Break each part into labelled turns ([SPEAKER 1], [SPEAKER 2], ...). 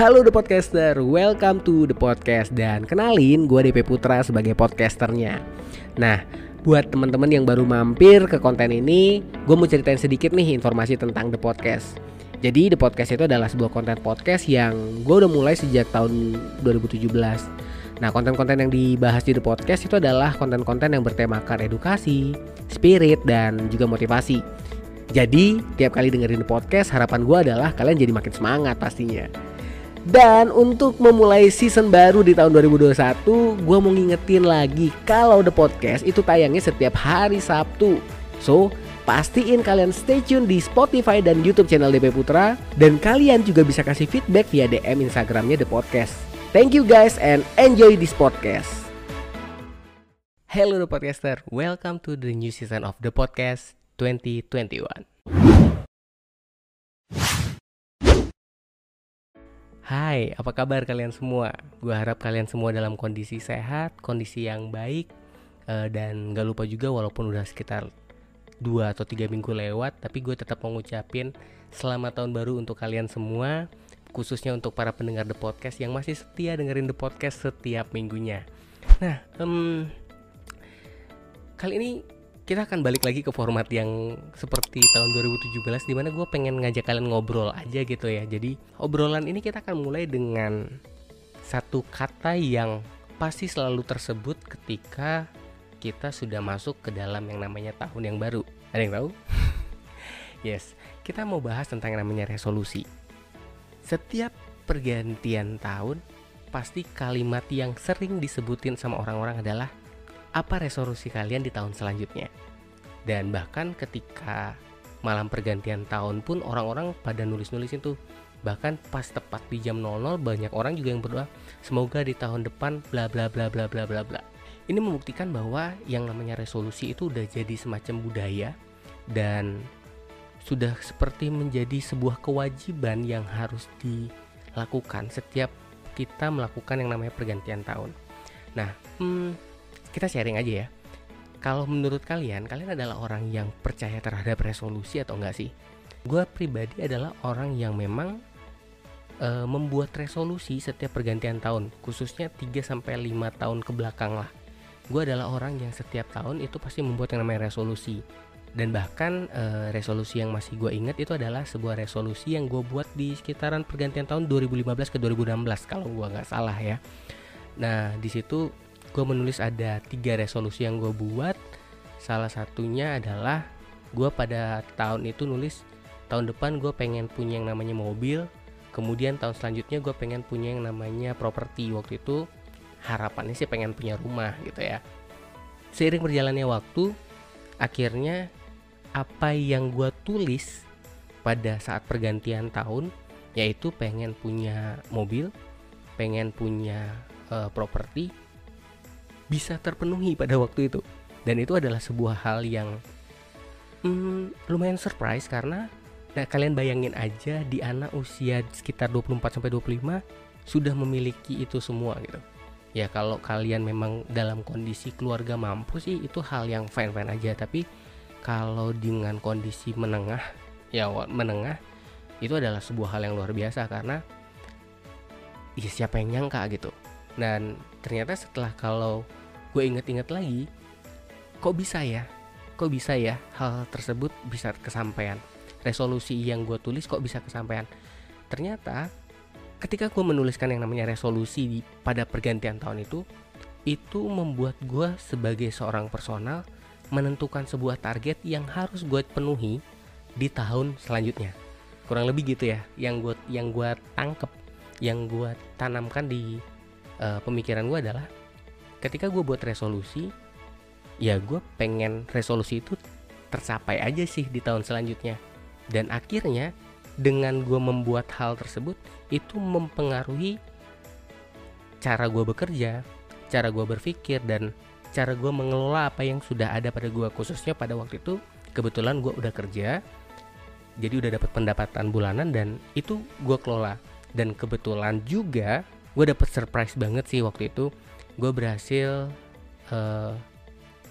[SPEAKER 1] Halo The Podcaster, welcome to The Podcast. Dan kenalin gue DP Putra sebagai podcasternya. Nah, buat teman-teman yang baru mampir ke konten ini Gue mau ceritain sedikit nih informasi tentang The Podcast. Jadi The Podcast itu adalah sebuah konten podcast yang gue udah mulai sejak tahun 2017 Nah konten-konten yang dibahas di The Podcast itu adalah konten-konten yang bertemakan edukasi, spirit, dan juga motivasi. Jadi tiap kali dengerin The Podcast harapan gue adalah kalian jadi makin semangat pastinya dan untuk memulai season baru di tahun 2021, gue mau ngingetin lagi kalau The Podcast itu tayangnya setiap hari Sabtu. So, pastiin kalian stay tune di Spotify dan YouTube channel DP Putra. Dan kalian juga bisa kasih feedback via DM Instagramnya The Podcast. Thank you guys and enjoy this podcast. Hello The Podcaster, welcome to the new season of The Podcast 2021. Hai, apa kabar kalian semua? Gue harap kalian semua dalam kondisi sehat, kondisi yang baik, uh, dan gak lupa juga walaupun udah sekitar 2 atau 3 minggu lewat, tapi gue tetap mau ngucapin selamat tahun baru untuk kalian semua, khususnya untuk para pendengar The Podcast yang masih setia dengerin The Podcast setiap minggunya. Nah, um, kali ini kita akan balik lagi ke format yang seperti tahun 2017 di mana gue pengen ngajak kalian ngobrol aja gitu ya. Jadi obrolan ini kita akan mulai dengan satu kata yang pasti selalu tersebut ketika kita sudah masuk ke dalam yang namanya tahun yang baru. Ada yang tahu? yes. Kita mau bahas tentang yang namanya resolusi. Setiap pergantian tahun pasti kalimat yang sering disebutin sama orang-orang adalah apa resolusi kalian di tahun selanjutnya. Dan bahkan ketika malam pergantian tahun pun orang-orang pada nulis-nulis itu bahkan pas tepat di jam 00 banyak orang juga yang berdoa semoga di tahun depan bla bla bla bla bla bla bla. Ini membuktikan bahwa yang namanya resolusi itu udah jadi semacam budaya dan sudah seperti menjadi sebuah kewajiban yang harus dilakukan setiap kita melakukan yang namanya pergantian tahun. Nah, hmm, kita sharing aja ya. Kalau menurut kalian, kalian adalah orang yang percaya terhadap resolusi atau enggak sih? Gue pribadi adalah orang yang memang e, membuat resolusi setiap pergantian tahun, khususnya 3 sampai 5 tahun ke belakang lah. Gue adalah orang yang setiap tahun itu pasti membuat yang namanya resolusi. Dan bahkan e, resolusi yang masih gue ingat itu adalah sebuah resolusi yang gue buat di sekitaran pergantian tahun 2015 ke 2016 kalau gue nggak salah ya. Nah di situ gue menulis ada tiga resolusi yang gue buat. Salah satunya adalah gue pada tahun itu nulis tahun depan gue pengen punya yang namanya mobil. Kemudian tahun selanjutnya gue pengen punya yang namanya properti. Waktu itu harapannya sih pengen punya rumah gitu ya. Seiring berjalannya waktu akhirnya apa yang gue tulis pada saat pergantian tahun yaitu pengen punya mobil pengen punya uh, properti bisa terpenuhi pada waktu itu dan itu adalah sebuah hal yang hmm, lumayan surprise karena nah kalian bayangin aja di anak usia sekitar 24 sampai 25 sudah memiliki itu semua gitu. Ya kalau kalian memang dalam kondisi keluarga mampu sih itu hal yang fine-fine aja tapi kalau dengan kondisi menengah ya menengah itu adalah sebuah hal yang luar biasa karena ya siapa yang nyangka gitu. Dan ternyata setelah kalau gue inget-inget lagi kok bisa ya? Kok bisa ya hal tersebut bisa kesampaian? Resolusi yang gue tulis kok bisa kesampaian? Ternyata ketika gue menuliskan yang namanya resolusi di, pada pergantian tahun itu itu membuat gue sebagai seorang personal menentukan sebuah target yang harus gue penuhi di tahun selanjutnya. Kurang lebih gitu ya yang gue yang gue tangkep yang gue tanamkan di uh, pemikiran gue adalah ketika gue buat resolusi ya gue pengen resolusi itu tercapai aja sih di tahun selanjutnya. Dan akhirnya dengan gue membuat hal tersebut itu mempengaruhi cara gue bekerja cara gue berpikir dan cara gue mengelola apa yang sudah ada pada gue khususnya pada waktu itu kebetulan gue udah kerja jadi udah dapat pendapatan bulanan dan itu gue kelola. Dan kebetulan juga gue dapet surprise banget sih waktu itu gue berhasil uh,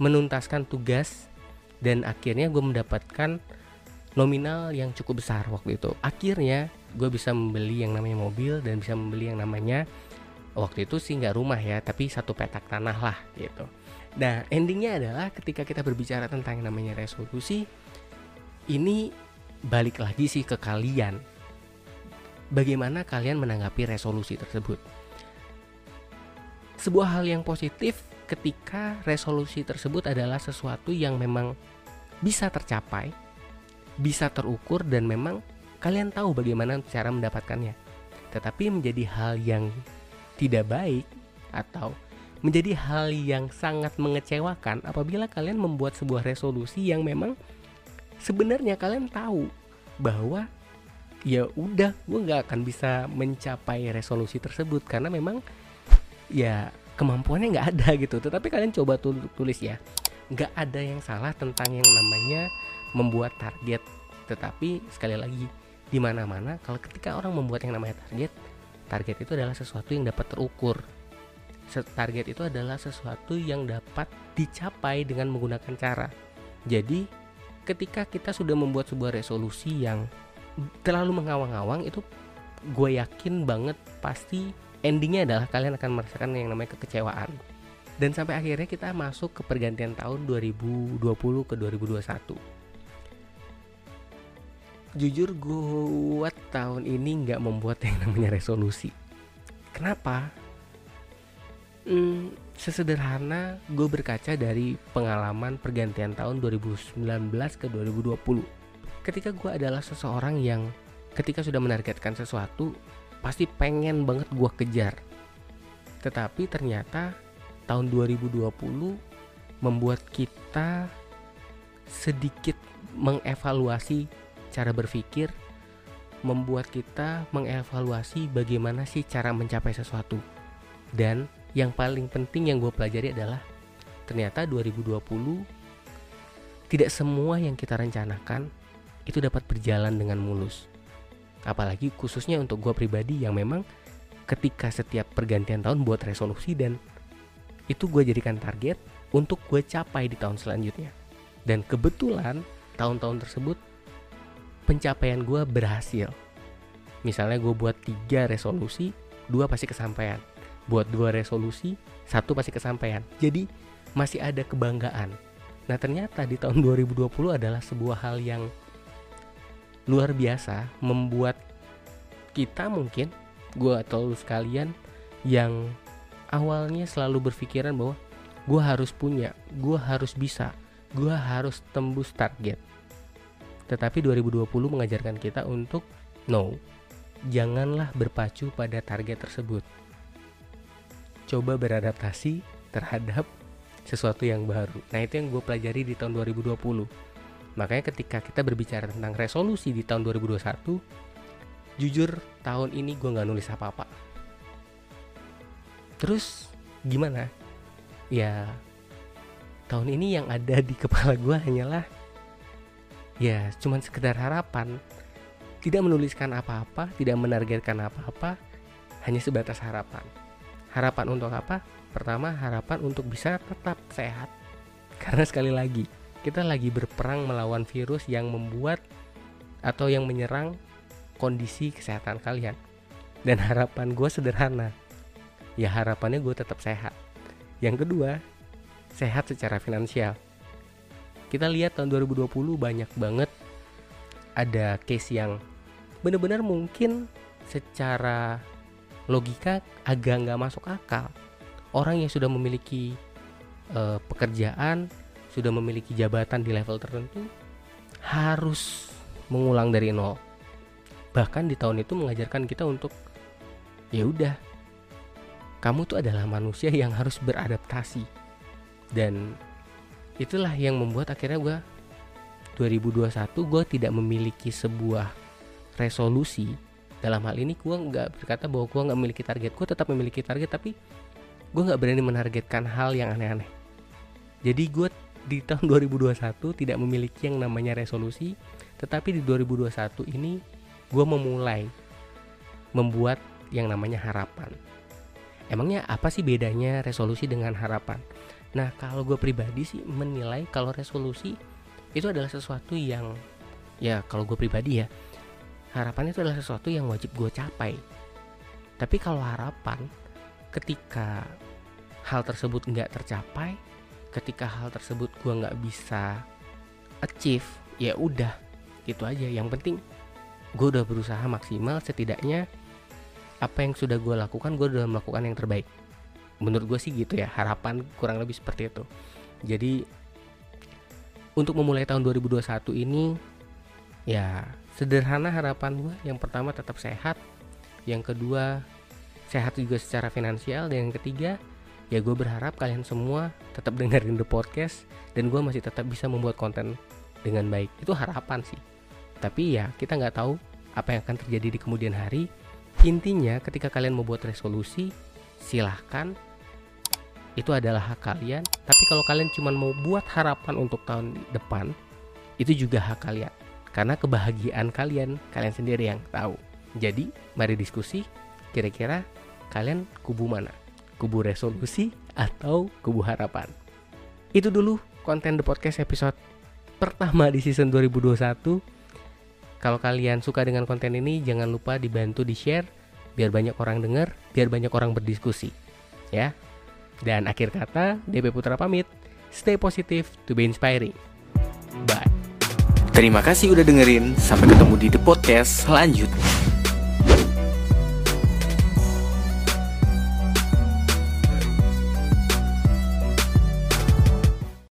[SPEAKER 1] menuntaskan tugas dan akhirnya gue mendapatkan nominal yang cukup besar waktu itu. Akhirnya gue bisa membeli yang namanya mobil dan bisa membeli yang namanya waktu itu sih nggak rumah ya tapi satu petak tanah lah gitu. Nah endingnya adalah ketika kita berbicara tentang yang namanya resolusi ini balik lagi sih ke kalian. Bagaimana kalian menanggapi resolusi tersebut sebuah hal yang positif ketika resolusi tersebut adalah sesuatu yang memang bisa tercapai, bisa terukur dan memang kalian tahu bagaimana cara mendapatkannya. Tetapi menjadi hal yang tidak baik atau menjadi hal yang sangat mengecewakan apabila kalian membuat sebuah resolusi yang memang sebenarnya kalian tahu bahwa ya udah gue nggak akan bisa mencapai resolusi tersebut karena memang ya kemampuannya nggak ada gitu. Tetapi kalian coba tulis ya nggak ada yang salah tentang yang namanya membuat target. Tetapi sekali lagi di mana-mana kalau ketika orang membuat yang namanya target target itu adalah sesuatu yang dapat terukur. Target itu adalah sesuatu yang dapat dicapai dengan menggunakan cara. Jadi ketika kita sudah membuat sebuah resolusi yang terlalu mengawang-awang itu gue yakin banget pasti endingnya adalah kalian akan merasakan yang namanya kekecewaan. Dan sampai akhirnya kita masuk ke pergantian tahun 2020 ke 2021 jujur gue tahun ini nggak membuat yang namanya resolusi. Kenapa? Hmm, sesederhana gue berkaca dari pengalaman pergantian tahun 2019 ke 2020 ketika gue adalah seseorang yang ketika sudah menargetkan sesuatu pasti pengen banget gue kejar tetapi ternyata tahun 2020 membuat kita sedikit mengevaluasi cara berpikir membuat kita mengevaluasi bagaimana sih cara mencapai sesuatu. Dan yang paling penting yang gue pelajari adalah ternyata 2020 tidak semua yang kita rencanakan itu dapat berjalan dengan mulus. Apalagi khususnya untuk gue pribadi yang memang ketika setiap pergantian tahun buat resolusi dan itu gue jadikan target untuk gue capai di tahun selanjutnya. Dan kebetulan tahun-tahun tersebut pencapaian gue berhasil. Misalnya gue buat tiga resolusi, dua pasti kesampaian. Buat dua resolusi, satu pasti kesampaian. Jadi masih ada kebanggaan. Nah ternyata di tahun 2020 adalah sebuah hal yang luar biasa membuat kita mungkin gue atau lu sekalian yang awalnya selalu berpikiran bahwa gue harus punya, gue harus bisa, gue harus tembus target tetapi 2020 mengajarkan kita untuk no, janganlah berpacu pada target tersebut. Coba beradaptasi terhadap sesuatu yang baru. Nah itu yang gue pelajari di tahun 2020. Makanya ketika kita berbicara tentang resolusi di tahun 2021, jujur tahun ini gue nggak nulis apa-apa. Terus gimana? Ya tahun ini yang ada di kepala gue hanyalah ya cuman sekedar harapan tidak menuliskan apa-apa tidak menargetkan apa-apa hanya sebatas harapan harapan untuk apa pertama harapan untuk bisa tetap sehat karena sekali lagi kita lagi berperang melawan virus yang membuat atau yang menyerang kondisi kesehatan kalian. Dan harapan gue sederhana. Ya harapannya gue tetap sehat. Yang kedua sehat secara finansial. Kita lihat tahun 2020 banyak banget ada case yang benar-benar mungkin secara logika agak nggak masuk akal. Orang yang sudah memiliki uh, pekerjaan sudah memiliki jabatan di level tertentu harus mengulang dari nol. Bahkan di tahun itu mengajarkan kita untuk ya udah kamu tuh adalah manusia yang harus beradaptasi. Dan itulah yang membuat akhirnya gue 2021 gue tidak memiliki sebuah resolusi. Dalam hal ini gue nggak berkata bahwa gue nggak memiliki target. Gue tetap memiliki target tapi gue nggak berani menargetkan hal yang aneh-aneh. Jadi gue di tahun 2021 tidak memiliki yang namanya resolusi tetapi di 2021 ini gue memulai membuat yang namanya harapan. Emangnya apa sih bedanya resolusi dengan harapan? Nah kalau gue pribadi sih menilai kalau resolusi itu adalah sesuatu yang ya kalau gue pribadi ya harapan itu adalah sesuatu yang wajib gue capai. Tapi kalau harapan ketika hal tersebut nggak tercapai ketika hal tersebut gue nggak bisa achieve ya udah gitu aja. Yang penting gue udah berusaha maksimal setidaknya apa yang sudah gue lakukan gue udah melakukan yang terbaik. Menurut gue sih gitu ya harapan kurang lebih seperti itu. Jadi untuk memulai tahun 2021 ini ya sederhana harapan gue yang pertama tetap sehat yang kedua sehat juga secara finansial dan yang ketiga ya gue berharap kalian semua tetap dengerin the podcast dan gue masih tetap bisa membuat konten dengan baik. Itu harapan sih. Tapi ya kita nggak tahu apa yang akan terjadi di kemudian hari. Intinya ketika kalian membuat resolusi silahkan. Itu adalah hak kalian. Tapi kalau kalian cuma mau buat harapan untuk tahun depan itu juga hak kalian. Karena kebahagiaan kalian kalian sendiri yang tahu. Jadi mari diskusi kira-kira kalian kubu mana kubu resolusi atau kubu harapan itu dulu konten The Podcast episode pertama di season 2021 kalau kalian suka dengan konten ini jangan lupa dibantu di share biar banyak orang dengar biar banyak orang berdiskusi ya dan akhir kata, DP Putra pamit. Stay positive to be inspiring. Bye.
[SPEAKER 2] Terima kasih udah dengerin. Sampai ketemu di The Podcast selanjutnya.